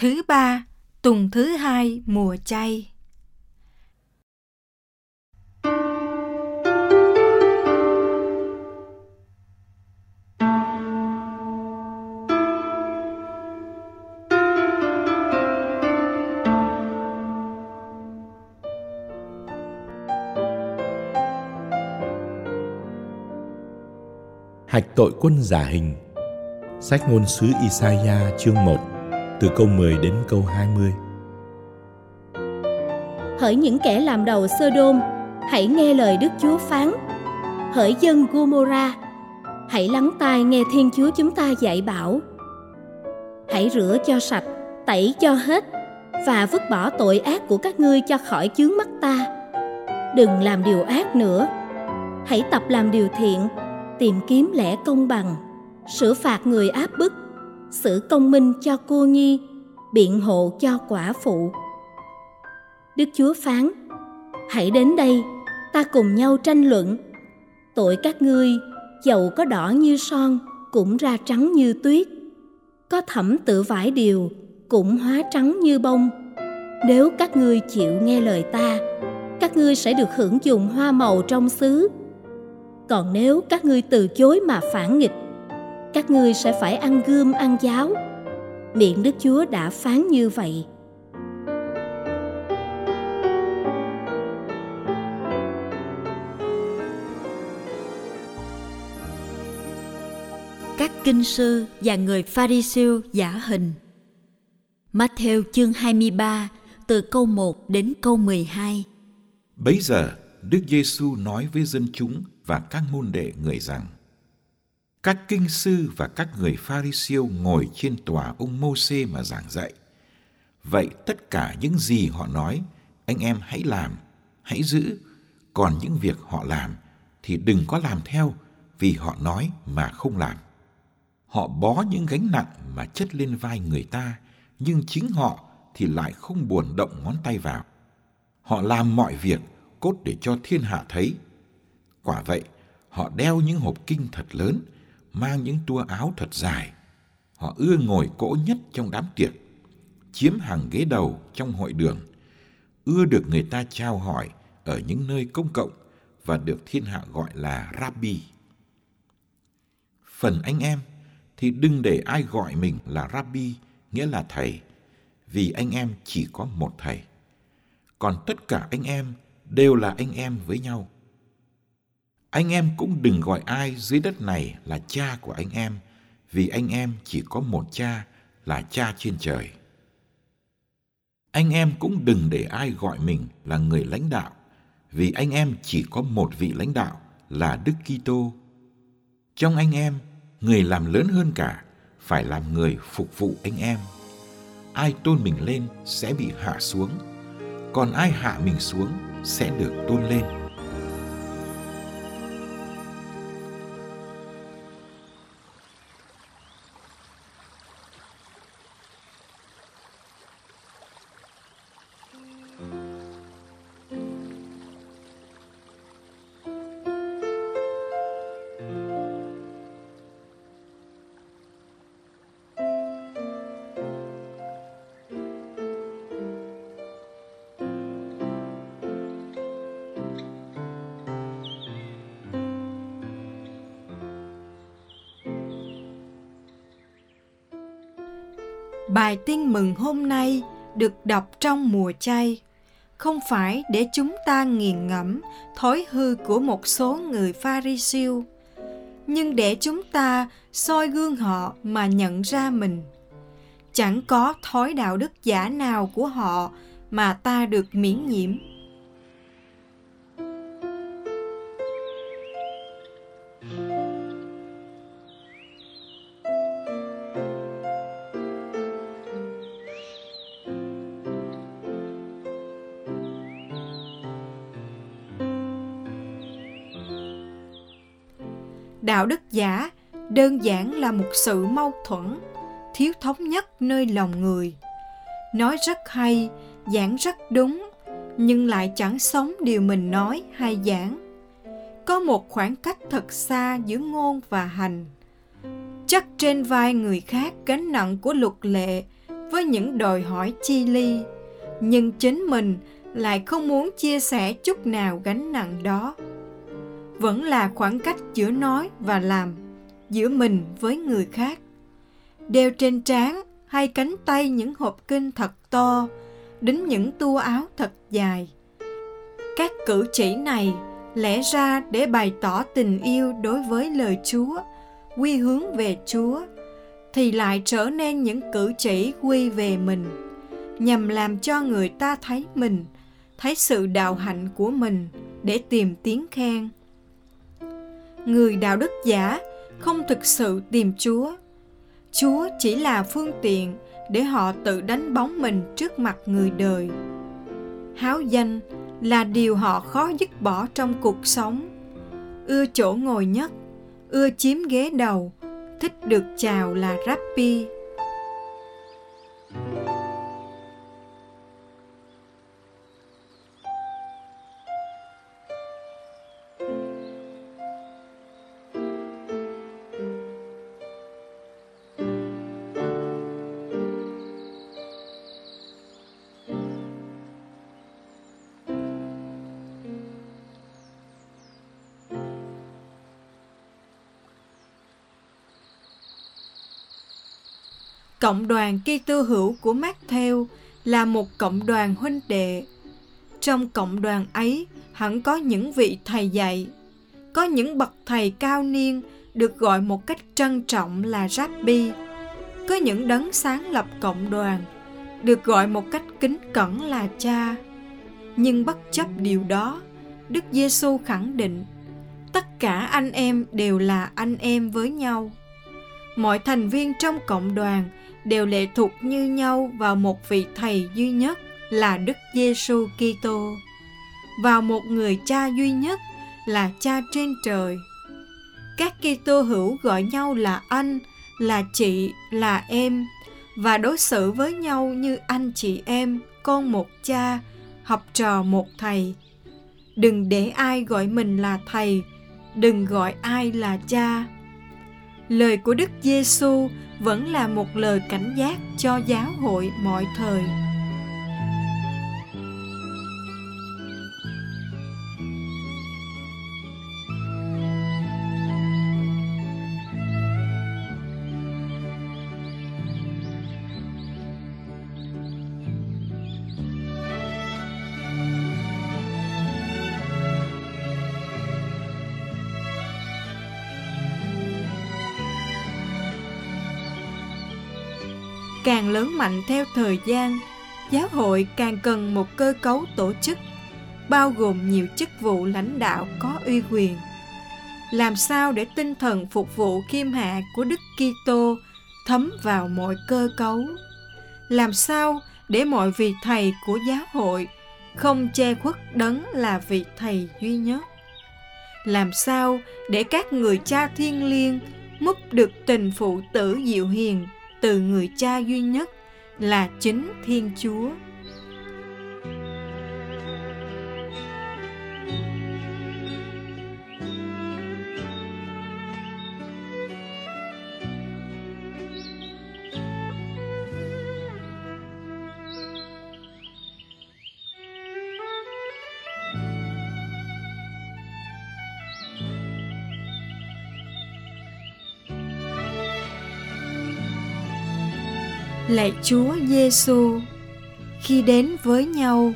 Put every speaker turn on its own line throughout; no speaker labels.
Thứ ba, tuần thứ hai mùa chay.
Hạch tội quân giả hình Sách ngôn sứ Isaiah chương 1 từ câu 10 đến câu 20
Hỡi những kẻ làm đầu Sodom Hãy nghe lời Đức Chúa phán. Hỡi dân Gomora, Hãy lắng tai nghe Thiên Chúa chúng ta dạy bảo. Hãy rửa cho sạch, tẩy cho hết Và vứt bỏ tội ác của các ngươi cho khỏi chướng mắt ta. Đừng làm điều ác nữa. Hãy tập làm điều thiện tìm kiếm lẽ công bằng sửa phạt người áp bức xử công minh cho cô nhi, biện hộ cho quả phụ. Đức chúa phán, hãy đến đây, ta cùng nhau tranh luận. Tội các ngươi, dầu có đỏ như son, cũng ra trắng như tuyết. Có thẩm tự vải điều, cũng hóa trắng như bông. Nếu các ngươi chịu nghe lời ta, các ngươi sẽ được hưởng dùng hoa màu trong xứ. Còn nếu các ngươi từ chối mà phản nghịch các ngươi sẽ phải ăn gươm ăn giáo miệng đức chúa đã phán như vậy
các kinh sư và người Pharisêu giả hình. Matthew chương 23 từ câu 1 đến câu 12.
Bấy giờ, Đức Giêsu nói với dân chúng và các môn đệ người rằng các kinh sư và các người pha-ri-siêu ngồi trên tòa ông Mô-xê mà giảng dạy. Vậy tất cả những gì họ nói, anh em hãy làm, hãy giữ. Còn những việc họ làm thì đừng có làm theo vì họ nói mà không làm. Họ bó những gánh nặng mà chất lên vai người ta, nhưng chính họ thì lại không buồn động ngón tay vào. Họ làm mọi việc cốt để cho thiên hạ thấy Quả vậy, họ đeo những hộp kinh thật lớn, mang những tua áo thật dài. Họ ưa ngồi cỗ nhất trong đám tiệc, chiếm hàng ghế đầu trong hội đường, ưa được người ta trao hỏi ở những nơi công cộng và được thiên hạ gọi là Rabbi. Phần anh em thì đừng để ai gọi mình là Rabbi, nghĩa là thầy, vì anh em chỉ có một thầy. Còn tất cả anh em đều là anh em với nhau anh em cũng đừng gọi ai dưới đất này là cha của anh em, vì anh em chỉ có một cha là cha trên trời. Anh em cũng đừng để ai gọi mình là người lãnh đạo, vì anh em chỉ có một vị lãnh đạo là Đức Kitô. Trong anh em, người làm lớn hơn cả phải làm người phục vụ anh em. Ai tôn mình lên sẽ bị hạ xuống, còn ai hạ mình xuống sẽ được tôn lên.
Bài tin mừng hôm nay được đọc trong mùa chay, không phải để chúng ta nghiền ngẫm thói hư của một số người Pharisêu, nhưng để chúng ta soi gương họ mà nhận ra mình. Chẳng có thói đạo đức giả nào của họ mà ta được miễn nhiễm đạo đức giả đơn giản là một sự mâu thuẫn, thiếu thống nhất nơi lòng người. Nói rất hay, giảng rất đúng, nhưng lại chẳng sống điều mình nói hay giảng. Có một khoảng cách thật xa giữa ngôn và hành. Chắc trên vai người khác gánh nặng của luật lệ với những đòi hỏi chi ly, nhưng chính mình lại không muốn chia sẻ chút nào gánh nặng đó vẫn là khoảng cách giữa nói và làm, giữa mình với người khác. Đeo trên trán hay cánh tay những hộp kinh thật to, đính những tua áo thật dài. Các cử chỉ này lẽ ra để bày tỏ tình yêu đối với lời chúa, quy hướng về chúa, thì lại trở nên những cử chỉ quy về mình, nhằm làm cho người ta thấy mình, thấy sự đạo hạnh của mình để tìm tiếng khen người đạo đức giả, không thực sự tìm chúa. Chúa chỉ là phương tiện để họ tự đánh bóng mình trước mặt người đời. Háo danh là điều họ khó dứt bỏ trong cuộc sống. Ưa chỗ ngồi nhất, ưa chiếm ghế đầu, thích được chào là Rappi. Cộng đoàn Kitô hữu của Matthew là một cộng đoàn huynh đệ. Trong cộng đoàn ấy hẳn có những vị thầy dạy, có những bậc thầy cao niên được gọi một cách trân trọng là Rabbi, có những đấng sáng lập cộng đoàn được gọi một cách kính cẩn là cha. Nhưng bất chấp điều đó, Đức Giêsu khẳng định tất cả anh em đều là anh em với nhau. Mọi thành viên trong cộng đoàn đều lệ thuộc như nhau vào một vị thầy duy nhất là Đức Giêsu Kitô, vào một người cha duy nhất là cha trên trời. Các Kitô hữu gọi nhau là anh, là chị, là em và đối xử với nhau như anh chị em, con một cha, học trò một thầy. Đừng để ai gọi mình là thầy, đừng gọi ai là cha. Lời của Đức Giêsu vẫn là một lời cảnh giác cho giáo hội mọi thời. Càng lớn mạnh theo thời gian, giáo hội càng cần một cơ cấu tổ chức, bao gồm nhiều chức vụ lãnh đạo có uy quyền. Làm sao để tinh thần phục vụ khiêm hạ của đức kitô thấm vào mọi cơ cấu? Làm sao để mọi vị thầy của giáo hội không che khuất đấng là vị thầy duy nhất? Làm sao để các người cha thiên liêng múc được tình phụ tử diệu hiền từ người cha duy nhất là chính Thiên Chúa. Lạy Chúa Giêsu. Khi đến với nhau,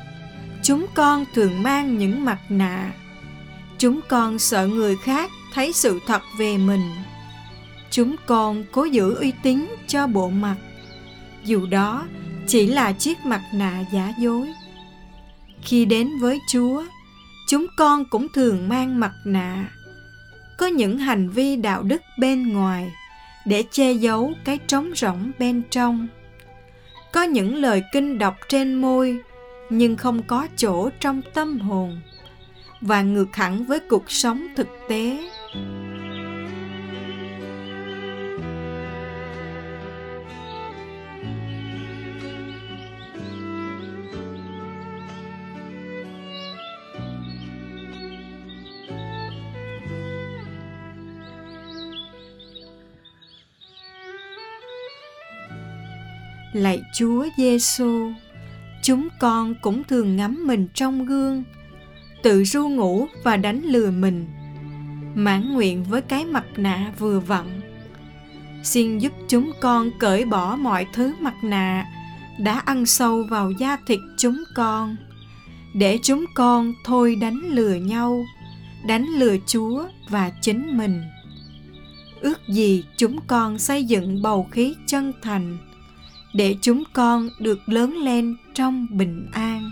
chúng con thường mang những mặt nạ. Chúng con sợ người khác thấy sự thật về mình. Chúng con cố giữ uy tín cho bộ mặt, dù đó chỉ là chiếc mặt nạ giả dối. Khi đến với Chúa, chúng con cũng thường mang mặt nạ. Có những hành vi đạo đức bên ngoài để che giấu cái trống rỗng bên trong có những lời kinh đọc trên môi, nhưng không có chỗ trong tâm hồn. Và ngược hẳn với cuộc sống thực tế. Lạy Chúa Giêsu, chúng con cũng thường ngắm mình trong gương, tự ru ngủ và đánh lừa mình, mãn nguyện với cái mặt nạ vừa vặn. Xin giúp chúng con cởi bỏ mọi thứ mặt nạ đã ăn sâu vào da thịt chúng con, để chúng con thôi đánh lừa nhau, đánh lừa Chúa và chính mình. Ước gì chúng con xây dựng bầu khí chân thành, để chúng con được lớn lên trong bình an.